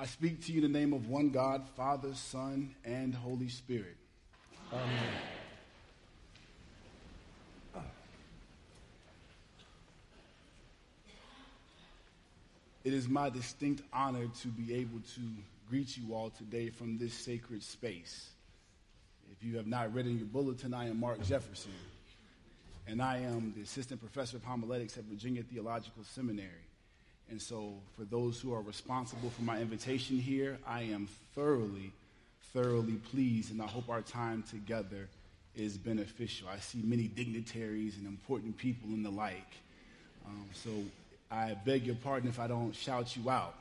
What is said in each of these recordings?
I speak to you in the name of one God, Father, Son, and Holy Spirit. Amen. It is my distinct honor to be able to greet you all today from this sacred space. If you have not read in your bulletin, I am Mark Jefferson, and I am the assistant professor of homiletics at Virginia Theological Seminary. And so, for those who are responsible for my invitation here, I am thoroughly, thoroughly pleased, and I hope our time together is beneficial. I see many dignitaries and important people and the like. Um, so, I beg your pardon if I don't shout you out.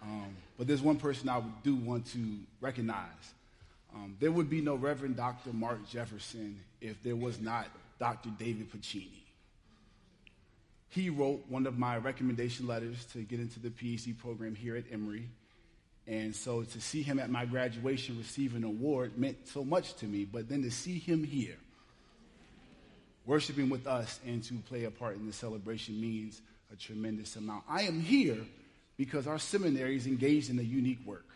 Um, but there's one person I do want to recognize. Um, there would be no Reverend Dr. Mark Jefferson if there was not Dr. David Pacini he wrote one of my recommendation letters to get into the PhD program here at Emory. And so to see him at my graduation receive an award meant so much to me, but then to see him here, worshiping with us and to play a part in the celebration means a tremendous amount. I am here because our seminary is engaged in a unique work.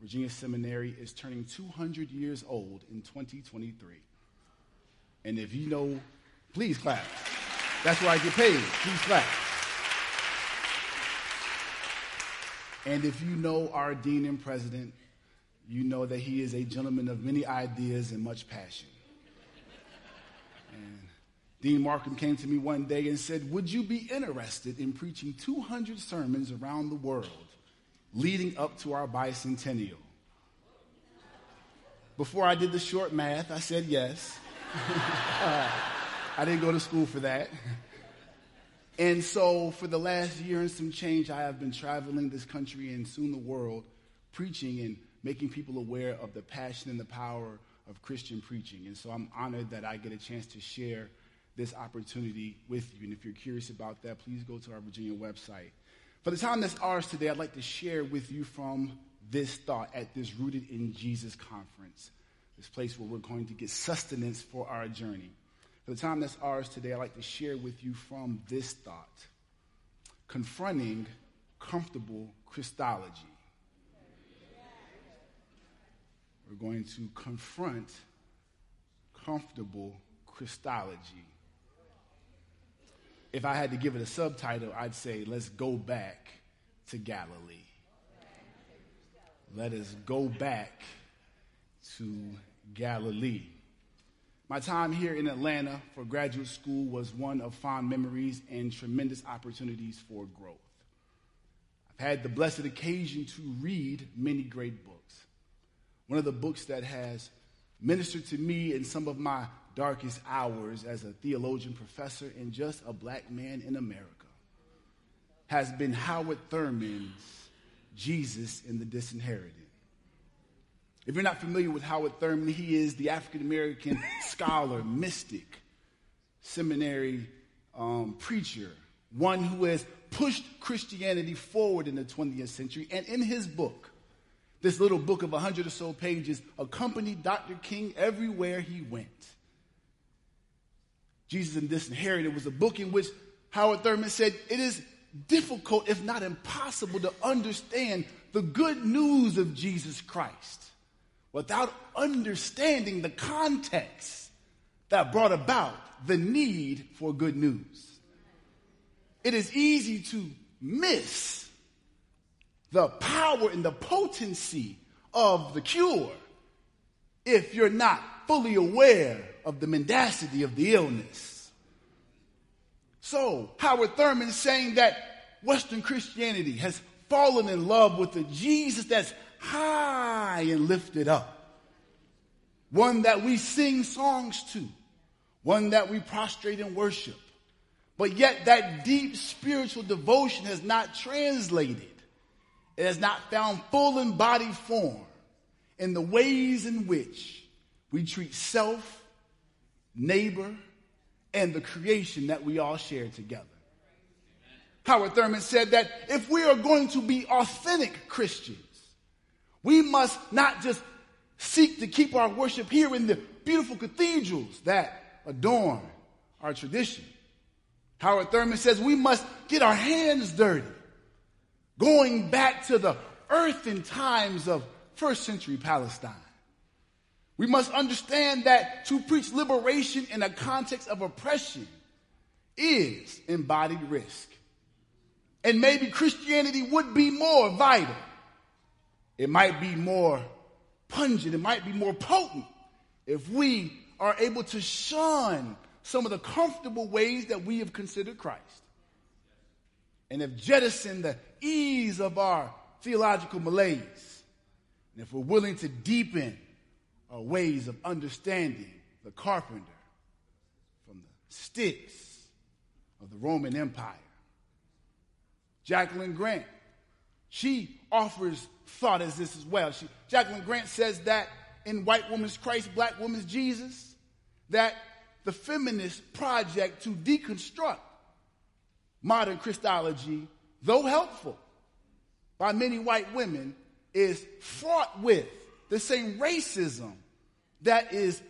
Virginia Seminary is turning 200 years old in 2023. And if you know, please clap. That's where I get paid. Please clap. And if you know our dean and president, you know that he is a gentleman of many ideas and much passion. And Dean Markham came to me one day and said, Would you be interested in preaching 200 sermons around the world leading up to our bicentennial? Before I did the short math, I said yes. I didn't go to school for that. And so, for the last year and some change, I have been traveling this country and soon the world, preaching and making people aware of the passion and the power of Christian preaching. And so, I'm honored that I get a chance to share this opportunity with you. And if you're curious about that, please go to our Virginia website. For the time that's ours today, I'd like to share with you from this thought at this Rooted in Jesus conference, this place where we're going to get sustenance for our journey. For the time that's ours today, I'd like to share with you from this thought confronting comfortable Christology. We're going to confront comfortable Christology. If I had to give it a subtitle, I'd say, Let's go back to Galilee. Let us go back to Galilee. My time here in Atlanta for graduate school was one of fond memories and tremendous opportunities for growth. I've had the blessed occasion to read many great books. One of the books that has ministered to me in some of my darkest hours as a theologian professor and just a black man in America has been Howard Thurman's Jesus and the Disinherited. If you're not familiar with Howard Thurman, he is the African American scholar, mystic, seminary um, preacher, one who has pushed Christianity forward in the 20th century. And in his book, this little book of 100 or so pages accompanied Dr. King everywhere he went. Jesus and Disinherited was a book in which Howard Thurman said it is difficult, if not impossible, to understand the good news of Jesus Christ without understanding the context that brought about the need for good news. It is easy to miss the power and the potency of the cure if you're not fully aware of the mendacity of the illness. So, Howard Thurman saying that Western Christianity has fallen in love with the Jesus that's high and lifted up. One that we sing songs to, one that we prostrate and worship. But yet that deep spiritual devotion has not translated. It has not found full embodied form in the ways in which we treat self, neighbor, and the creation that we all share together. Howard Thurman said that if we are going to be authentic Christians, we must not just seek to keep our worship here in the beautiful cathedrals that adorn our tradition. Howard Thurman says we must get our hands dirty, going back to the earth in times of first century Palestine. We must understand that to preach liberation in a context of oppression is embodied risk. And maybe Christianity would be more vital. It might be more pungent. It might be more potent if we are able to shun some of the comfortable ways that we have considered Christ. And if jettison the ease of our theological malaise, and if we're willing to deepen our ways of understanding the carpenter from the sticks of the Roman Empire. Jacquelyn Grant, she offers thought is this as well. She, Jacquelyn Grant says that in White Woman's Christ, Black Woman's Jesus, that the feminist project to deconstruct modern Christology, though helpful by many white women, is fraught with the same racism that is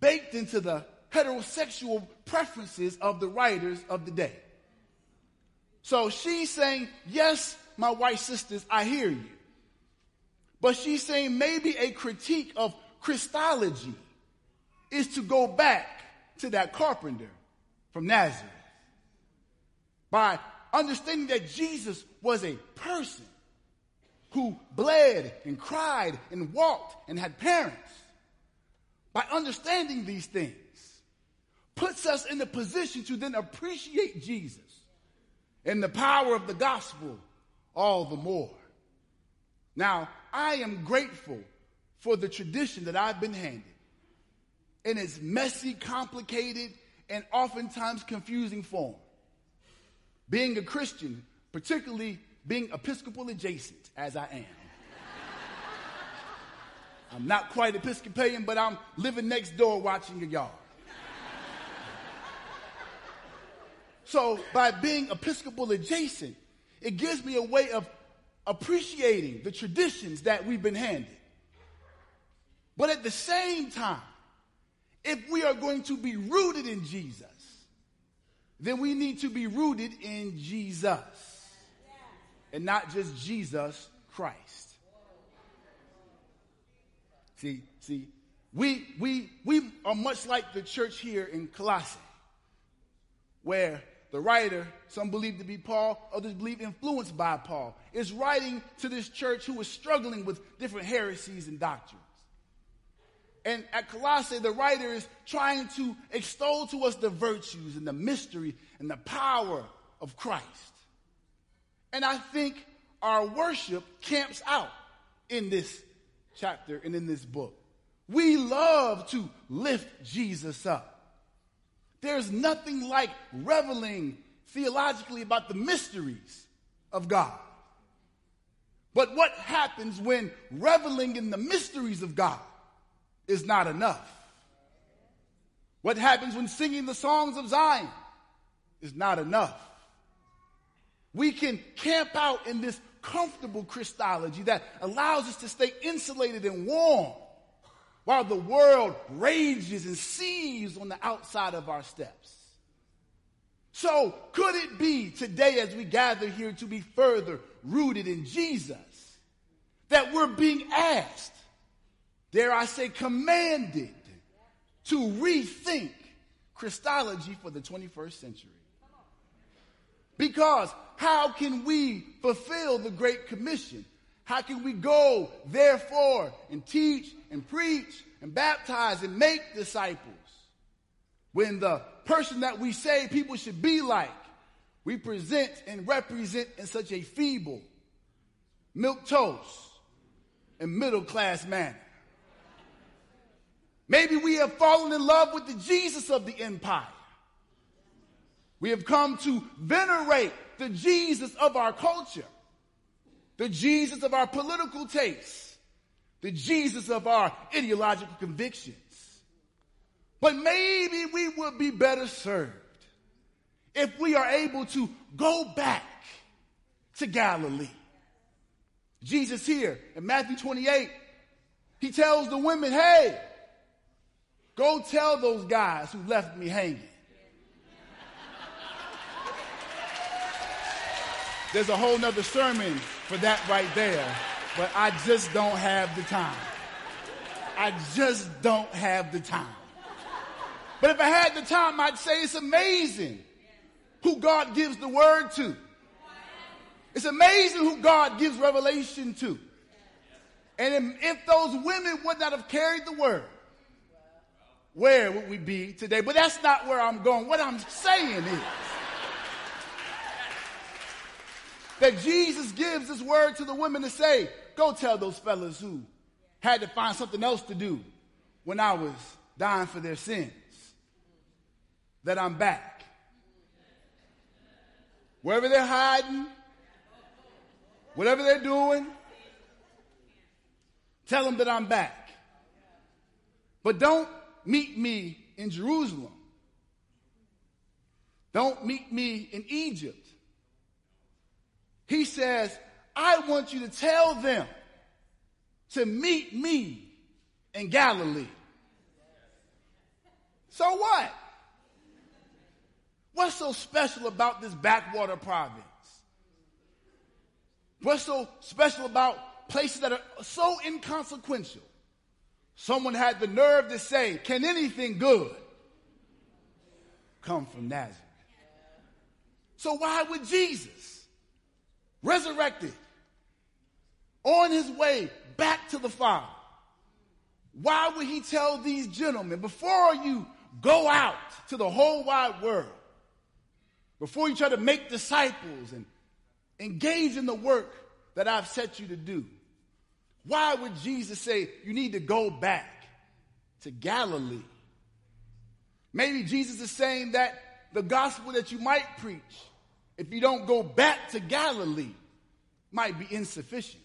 baked into the heterosexual preferences of the writers of the day. So she's saying, yes, my white sisters, I hear you. But she's saying maybe a critique of Christology is to go back to that carpenter from Nazareth by understanding that Jesus was a person who bled and cried and walked and had parents. By understanding these things, puts us in the position to then appreciate Jesus and the power of the gospel all the more. Now, I am grateful for the tradition that I've been handed in its messy, complicated, and oftentimes confusing form. Being a Christian, particularly being Episcopal adjacent, as I am. I'm not quite Episcopalian, but I'm living next door watching your yard. so, by being Episcopal adjacent, it gives me a way of appreciating the traditions that we've been handed. But at the same time, if we are going to be rooted in Jesus, then we need to be rooted in Jesus and not just Jesus Christ. See, see, we, we, we are much like the church here in Colossae, where the writer, some believe to be Paul, others believe influenced by Paul, is writing to this church who is struggling with different heresies and doctrines. And at Colossae, the writer is trying to extol to us the virtues and the mystery and the power of Christ. And I think our worship camps out in this chapter and in this book. We love to lift Jesus up. There's nothing like reveling theologically about the mysteries of God. But what happens when reveling in the mysteries of God is not enough? What happens when singing the songs of Zion is not enough? We can camp out in this comfortable Christology that allows us to stay insulated and warm while the world rages and seethes on the outside of our steps. So, could it be today, as we gather here to be further rooted in Jesus, that we're being asked, dare I say, commanded to rethink Christology for the 21st century? Because how can we fulfill the Great Commission? How can we go, therefore, and teach and preach and baptize and make disciples. When the person that we say people should be like, we present and represent in such a feeble, milk toast, and middle class manner? Maybe we have fallen in love with the Jesus of the empire. We have come to venerate the Jesus of our culture, the Jesus of our political tastes, the Jesus of our ideological convictions. But maybe we would be better served if we are able to go back to Galilee. Jesus here in Matthew 28, he tells the women, hey, go tell those guys who left me hanging. There's a whole nother sermon for that right there. But I just don't have the time. I just don't have the time. But if I had the time, I'd say it's amazing who God gives the word to. It's amazing who God gives revelation to. And if those women would not have carried the word, where would we be today? But that's not where I'm going. What I'm saying is that Jesus gives this word to the women to say, go tell those fellas who had to find something else to do when I was dying for their sins that I'm back. Wherever they're hiding, whatever they're doing, tell them that I'm back. But don't meet me in Jerusalem. Don't meet me in Egypt. He says, I want you to tell them to meet me in Galilee. So what? What's so special about this backwater province? What's so special about places that are so inconsequential? Someone had the nerve to say, Can anything good come from Nazareth? So, why would Jesus, resurrected, on his way back to the Father, why would he tell these gentlemen, before you go out to the whole wide world, before you try to make disciples and engage in the work that I've set you to do, why would Jesus say you need to go back to Galilee? Maybe Jesus is saying that the gospel that you might preach, if you don't go back to Galilee, might be insufficient.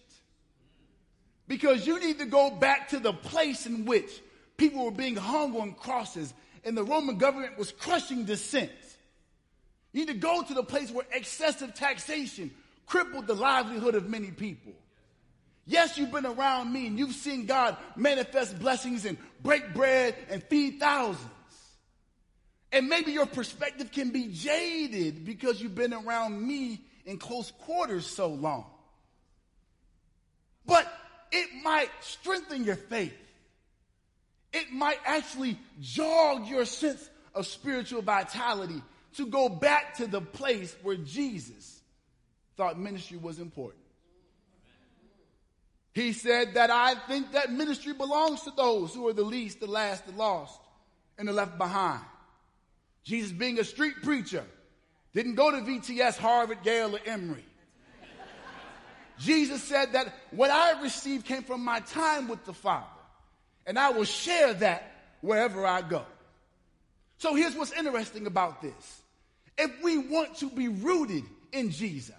Because you need to go back to the place in which people were being hung on crosses and the Roman government was crushing dissent. You need to go to the place where excessive taxation crippled the livelihood of many people. Yes, you've been around me and you've seen God manifest blessings and break bread and feed thousands. And maybe your perspective can be jaded because you've been around me in close quarters so long. But it might strengthen your faith. It might actually jog your sense of spiritual vitality to go back to the place where Jesus thought ministry was important. He said that I think that ministry belongs to those who are the least, the last, the lost, and the left behind. Jesus, being a street preacher, didn't go to VTS, Harvard, Yale, or Emory. Jesus said that what I received came from my time with the Father, and I will share that wherever I go. So here's what's interesting about this if we want to be rooted in Jesus,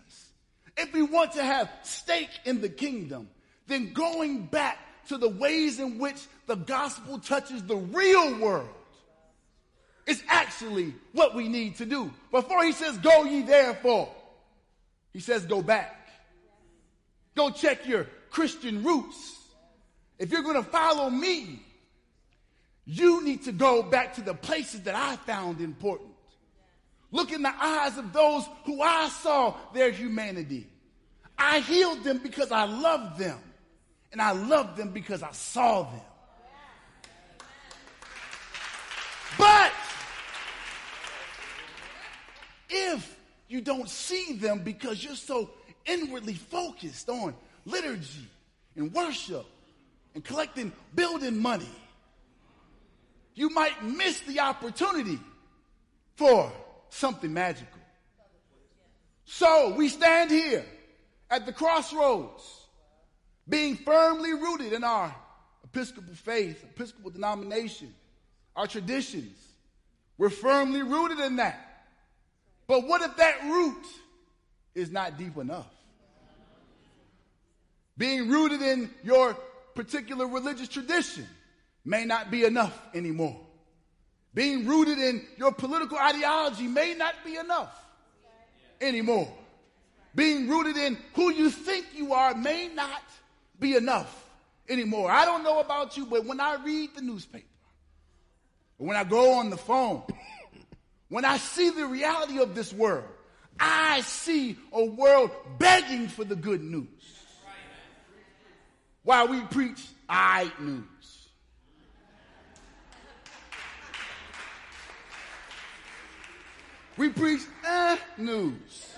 if we want to have stake in the kingdom, then going back to the ways in which the gospel touches the real world is actually what we need to do. Before he says, Go ye therefore, he says, Go back. Go check your Christian roots. If you're going to follow me, you need to go back to the places that I found important. Look in the eyes of those who I saw their humanity. I healed them because I loved them. And I loved them because I saw them. But if you don't see them because you're so inwardly focused on liturgy and worship and collecting building money, you might miss the opportunity for something magical. So we stand here at the crossroads, being firmly rooted in our Episcopal faith, Episcopal denomination, our traditions. We're firmly rooted in that. But what if that root is not deep enough? Being rooted in your particular religious tradition may not be enough anymore. Being rooted in your political ideology may not be enough anymore. Being rooted in who you think you are may not be enough anymore. I don't know about you, but when I read the newspaper, when I go on the phone, when I see the reality of this world, I see a world begging for the good news. While we preach I news. We preach eh news.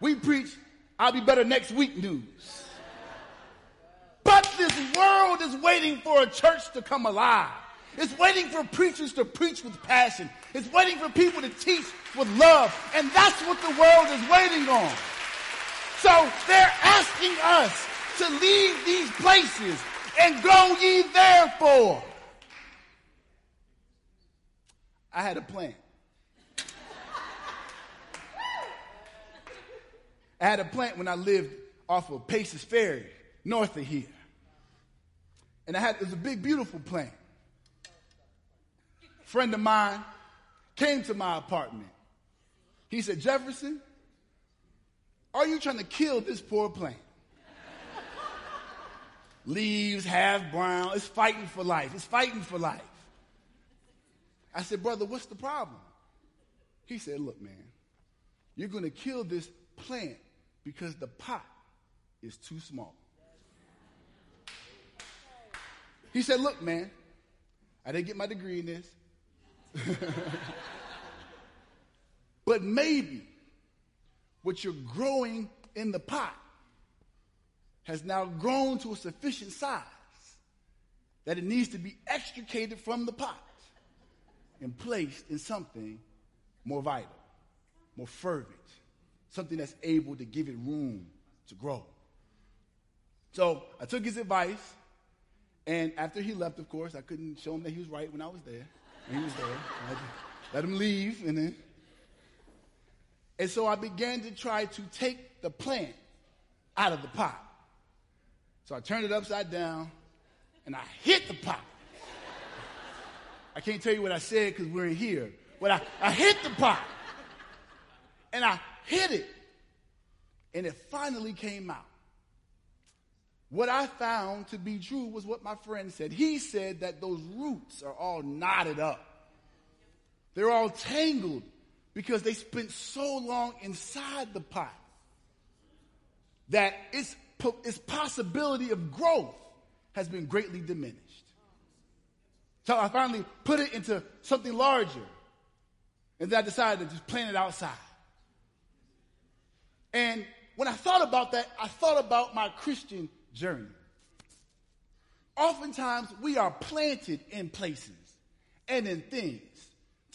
We preach I'll be better next week news. But this world is waiting for a church to come alive. It's waiting for preachers to preach with passion. It's waiting for people to teach with love. And that's what the world is waiting on. So they're asking us to leave these places and go ye therefore. I had a plan. I had a plant when I lived off of Paces Ferry, north of here. And I had, it was a big, beautiful plant. A friend of mine came to my apartment. He said, Jefferson, are you trying to kill this poor plant? Leaves, half brown, it's fighting for life. It's fighting for life. I said, brother, what's the problem? He said, look, man, you're going to kill this plant because the pot is too small. He said, Look, man, I didn't get my degree in this. but maybe what you're growing in the pot has now grown to a sufficient size that it needs to be extricated from the pot and placed in something more vital, more fervent, something that's able to give it room to grow. So I took his advice, and after he left, of course, I couldn't show him that he was right when I was there. He was there. I let him leave, and then. And so I began to try to take the plant out of the pot. So I turned it upside down, and I hit the pot. I can't tell you what I said because we're in here, but I, I hit the pot. And I hit it. And it finally came out. What I found to be true was what my friend said. He said that those roots are all knotted up. They're all tangled because they spent so long inside the pot that its, its possibility of growth has been greatly diminished. So I finally put it into something larger. And then I decided to just plant it outside. And when I thought about that, I thought about my Christian journey. Oftentimes, we are planted in places and in things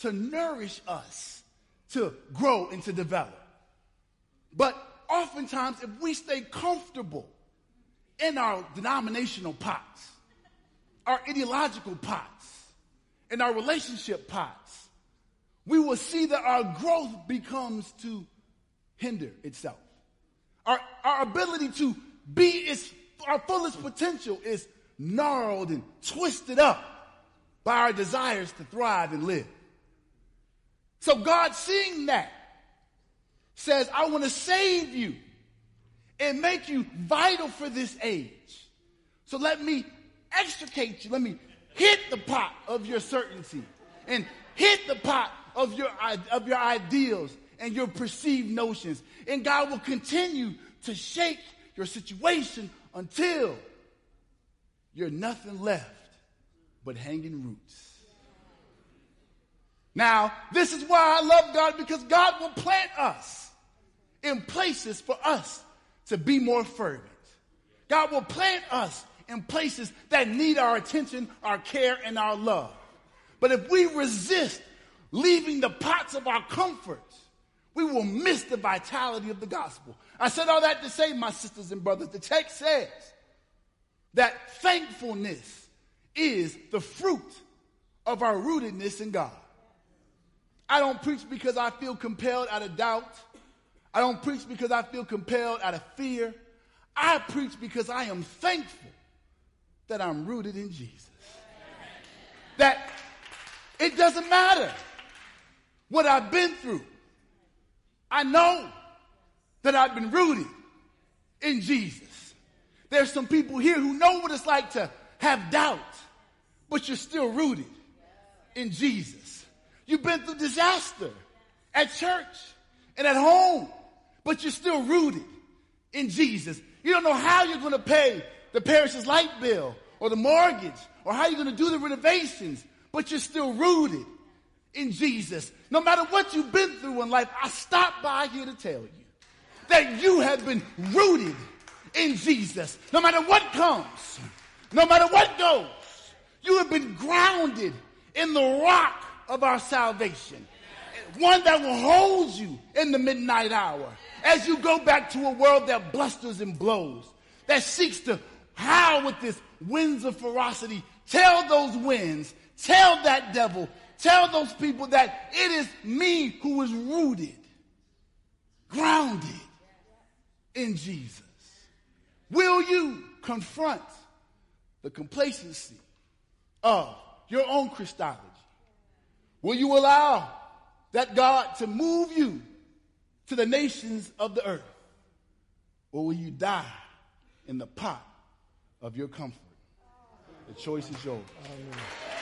to nourish us, to grow and to develop. But oftentimes, if we stay comfortable in our denominational pots, our ideological pots, and our relationship pots, we will see that our growth becomes to hinder itself. Our, our ability to be its, our fullest potential is gnarled and twisted up by our desires to thrive and live. So God seeing that says, I want to save you and make you vital for this age. So let me extricate you. Let me hit the pot of your certainty and hit the pot of your, of your ideals and your perceived notions. And God will continue to shake your situation until you're nothing left but hanging roots. Now, this is why I love God because God will plant us in places for us to be more fervent. God will plant us in places that need our attention, our care, and our love. But if we resist leaving the pots of our comforts we will miss the vitality of the gospel. I said all that to say, my sisters and brothers, the text says that thankfulness is the fruit of our rootedness in God. I don't preach because I feel compelled out of doubt. I don't preach because I feel compelled out of fear. I preach because I am thankful that I'm rooted in Jesus. That it doesn't matter what I've been through. I know that I've been rooted in Jesus. There's some people here who know what it's like to have doubt, but you're still rooted in Jesus. You've been through disaster at church and at home, but you're still rooted in Jesus. You don't know how you're going to pay the parish's light bill or the mortgage or how you're going to do the renovations, but you're still rooted in Jesus. No matter what you've been through in life, I stopped by here to tell you that you have been rooted in Jesus. No matter what comes, no matter what goes, you have been grounded in the rock of our salvation. One that will hold you in the midnight hour as you go back to a world that blusters and blows, that seeks to howl with this winds of ferocity. Tell those winds, tell that devil, tell those people that it is me who is rooted, grounded in Jesus. Will you confront the complacency of your own Christology? Will you allow that God to move you to the nations of the earth? Or will you die in the pot of your comfort? The choice is yours. Amen.